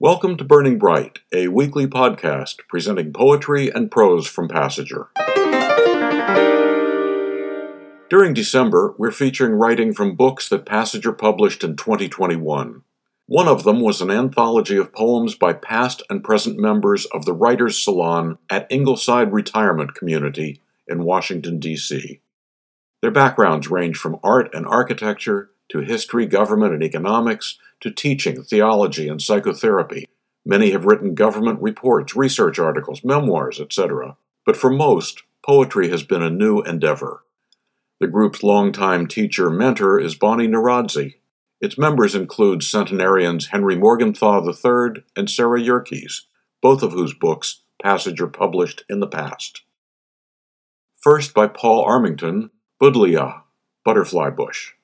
Welcome to Burning Bright, a weekly podcast presenting poetry and prose from Passager. During December, we're featuring writing from books that Passager published in 2021. One of them was an anthology of poems by past and present members of the Writers' Salon at Ingleside Retirement Community in Washington, D.C. Their backgrounds range from art and architecture to history, government, and economics to teaching, theology, and psychotherapy. Many have written government reports, research articles, memoirs, etc. But for most, poetry has been a new endeavor. The group's longtime teacher mentor is Bonnie Naradzay. Its members include centenarians Henry Morgenthau III and Sarah Yerkes, both of whose books Passager published in the past. First by Paul Armington, Buddleia, Butterfly Bush.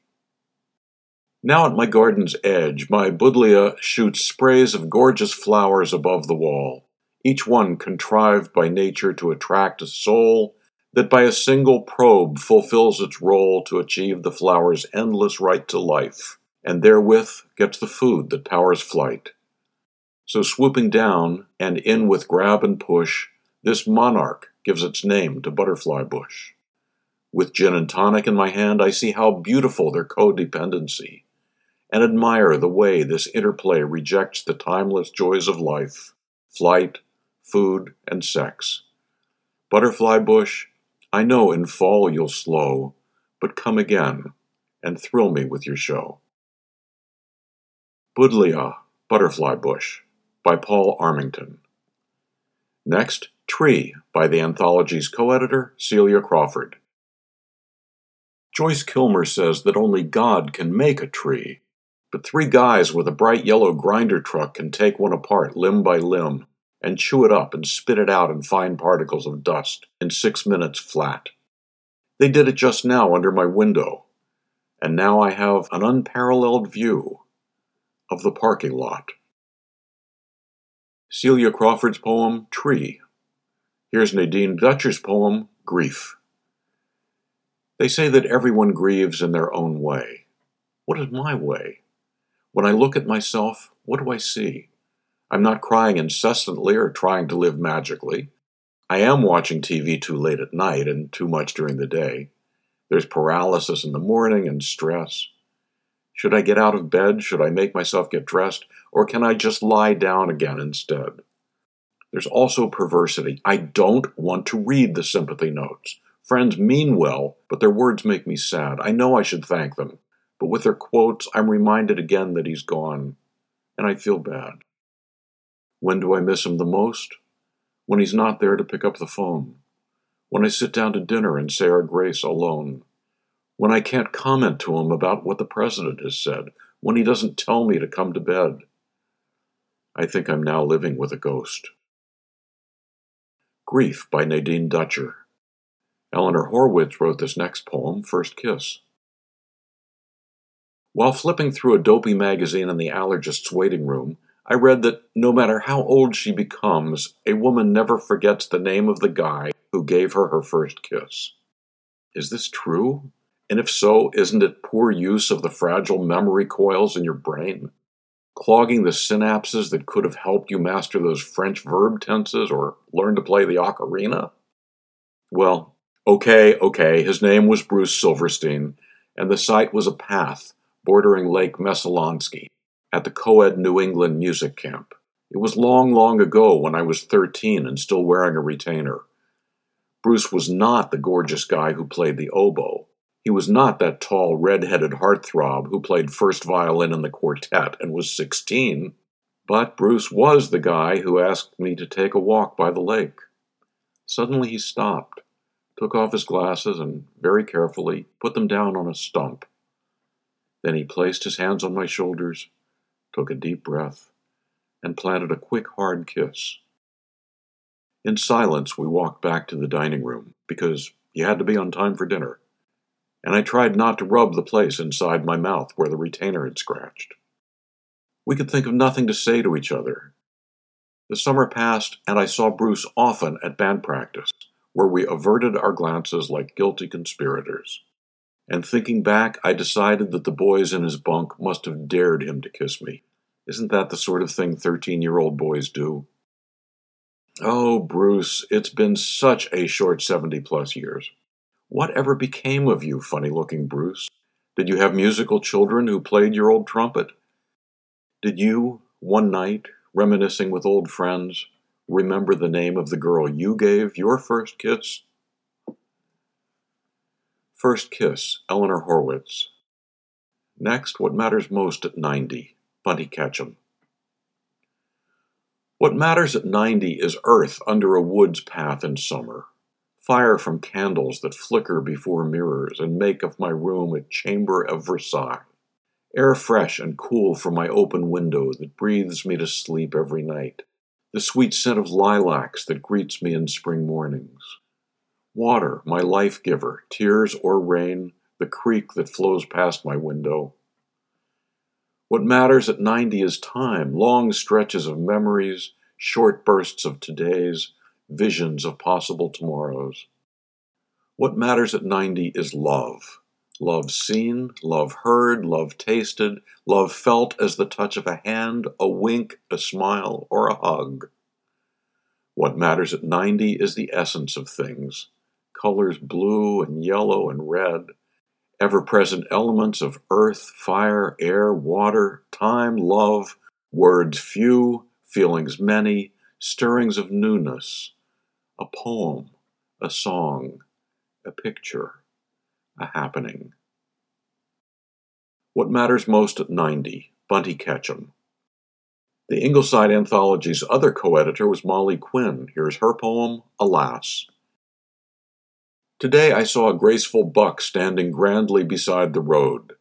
Now at my garden's edge, my buddleia shoots sprays of gorgeous flowers above the wall, each one contrived by nature to attract a soul that by a single probe fulfills its role to achieve the flower's endless right to life, and therewith gets the food that powers flight. So swooping down and in with grab and push, this monarch gives its name to butterfly bush. With gin and tonic in my hand, I see how beautiful their codependency and admire the way this interplay rejects the timeless joys of life flight, food, and sex. Butterfly bush, I know in fall you'll slow, but come again and thrill me with your show. Buddleia, Butterfly Bush, by Paul Armington. Next, Tree, by the anthology's co editor, Celia Crawford. Joyce Kilmer says that only God can make a tree, but three guys with a bright yellow grinder truck can take one apart limb by limb and chew it up and spit it out in fine particles of dust in six minutes flat. They did it just now under my window, and now I have an unparalleled view of the parking lot. Celia Crawford's poem, Tree. Here's Nadine Dutcher's poem, Grief. They say that everyone grieves in their own way. What is my way? When I look at myself, what do I see? I'm not crying incessantly or trying to live magically. I am watching TV too late at night and too much during the day. There's paralysis in the morning and stress. Should I get out of bed? Should I make myself get dressed? Or can I just lie down again instead? There's also perversity. I don't want to read the sympathy notes. Friends mean well, but their words make me sad. I know I should thank them but with their quotes, I'm reminded again that he's gone, and I feel bad. When do I miss him the most? When he's not there to pick up the phone. When I sit down to dinner and say our grace alone. When I can't comment to him about what the president has said. When he doesn't tell me to come to bed. I think I'm now living with a ghost. Grief by Nadine Dutcher. Eleanor Horwitz wrote this next poem, First Kiss. While flipping through a dopey magazine in the allergist's waiting room, I read that no matter how old she becomes, a woman never forgets the name of the guy who gave her her first kiss. Is this true? And if so, isn't it poor use of the fragile memory coils in your brain? Clogging the synapses that could have helped you master those French verb tenses or learn to play the ocarina? Well, okay, okay, his name was Bruce Silverstein, and the site was a path bordering Lake Messalonskee at the Coed New England Music Camp. It was long, long ago when I was 13 and still wearing a retainer. Bruce was not the gorgeous guy who played the oboe. He was not that tall, red-headed heartthrob who played first violin in the quartet and was 16. But Bruce was the guy who asked me to take a walk by the lake. Suddenly he stopped, took off his glasses, and very carefully put them down on a stump. Then he placed his hands on my shoulders, took a deep breath, and planted a quick, hard kiss. In silence, we walked back to the dining room because you had to be on time for dinner, and I tried not to rub the place inside my mouth where the retainer had scratched. We could think of nothing to say to each other. The summer passed, and I saw Bruce often at band practice, where we averted our glances like guilty conspirators and thinking back, I decided that the boys in his bunk must have dared him to kiss me. Isn't that the sort of thing 13 year old boys do? Oh, Bruce, it's been such a short 70 plus years. What ever became of you, funny looking Bruce? Did you have musical children who played your old trumpet? Did you, one night, reminiscing with old friends, remember the name of the girl you gave your first kiss? First Kiss, Eleanor Horwitz. Next, what matters most at 90, Bunty Ketchum. What matters at 90 is earth under a wood's path in summer, fire from candles that flicker before mirrors and make of my room a chamber of Versailles, air fresh and cool from my open window that breathes me to sleep every night, the sweet scent of lilacs that greets me in spring mornings, water, my life giver, tears or rain, the creek that flows past my window. What matters at 90 is time, long stretches of memories, short bursts of todays, visions of possible tomorrows. What matters at 90 is love. Love seen, love heard, love tasted, love felt as the touch of a hand, a wink, a smile, or a hug. What matters at 90 is the essence of things colors blue and yellow and red, ever present elements of earth, fire, air, water, time, love, words few, feelings many, stirrings of newness, a poem, a song, a picture, a happening. What Matters Most at 90, Bunty Ketchum. The Ingleside Anthology's other co editor was Molly Quinn. Here's her poem, Alas. Today I saw a graceful buck standing grandly beside the road.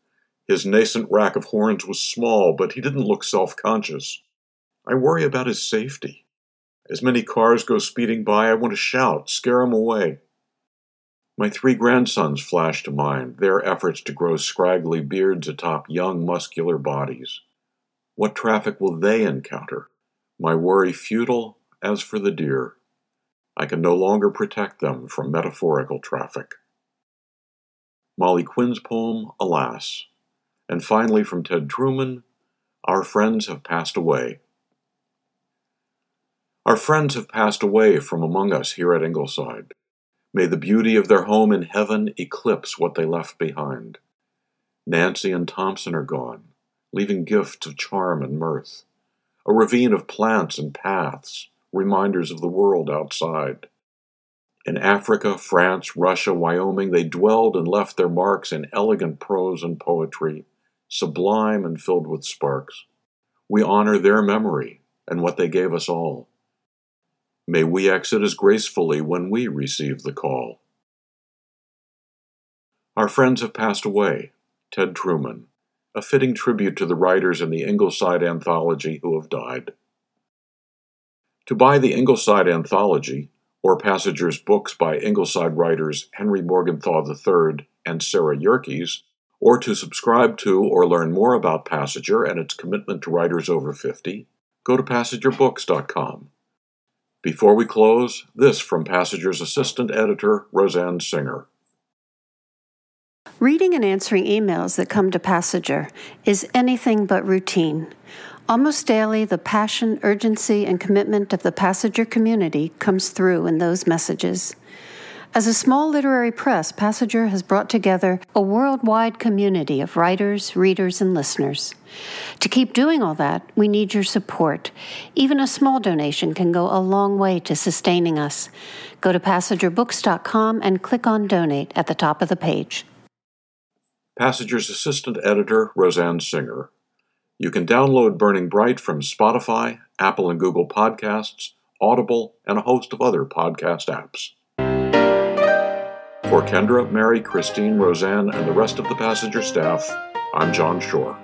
His nascent rack of horns was small, but he didn't look self conscious. I worry about his safety. As many cars go speeding by, I want to shout, scare them away. My three grandsons flash to mind, their efforts to grow scraggly beards atop young, muscular bodies. What traffic will they encounter? My worry futile as for the deer. I can no longer protect them from metaphorical traffic. Molly Quinn's poem, Alas. And finally from Ted Truman, Our friends have passed away. Our friends have passed away from among us here at Ingleside. May the beauty of their home in heaven eclipse what they left behind. Nancy and Thompson are gone, leaving gifts of charm and mirth, a ravine of plants and paths, reminders of the world outside. In Africa, France, Russia, Wyoming, they dwelled and left their marks in elegant prose and poetry, sublime and filled with sparks. We honor their memory and what they gave us all. May we exit as gracefully when we receive the call. Our friends have passed away. Ted Truman, a fitting tribute to the writers in the Ingleside Anthology who have died. To buy the Ingleside Anthology, or Passager's books by Ingleside writers Henry Morgenthau III and Sarah Yerkes, or to subscribe to or learn more about Passager and its commitment to writers over 50, go to passagerbooks.com. Before we close, this from Passager's assistant editor, Roseanne Singer. Reading and answering emails that come to Passager is anything but routine. Almost daily, the passion, urgency, and commitment of the Passager community comes through in those messages. As a small literary press, Passager has brought together a worldwide community of writers, readers, and listeners. To keep doing all that, we need your support. Even a small donation can go a long way to sustaining us. Go to passagerbooks.com and click on Donate at the top of the page. Passager's assistant editor, Roseanne Singer. You can download Burning Bright from Spotify, Apple and Google Podcasts, Audible, and a host of other podcast apps. For Kendra, Mary, Christine, Roseanne, and the rest of the Passager staff, I'm John Shore.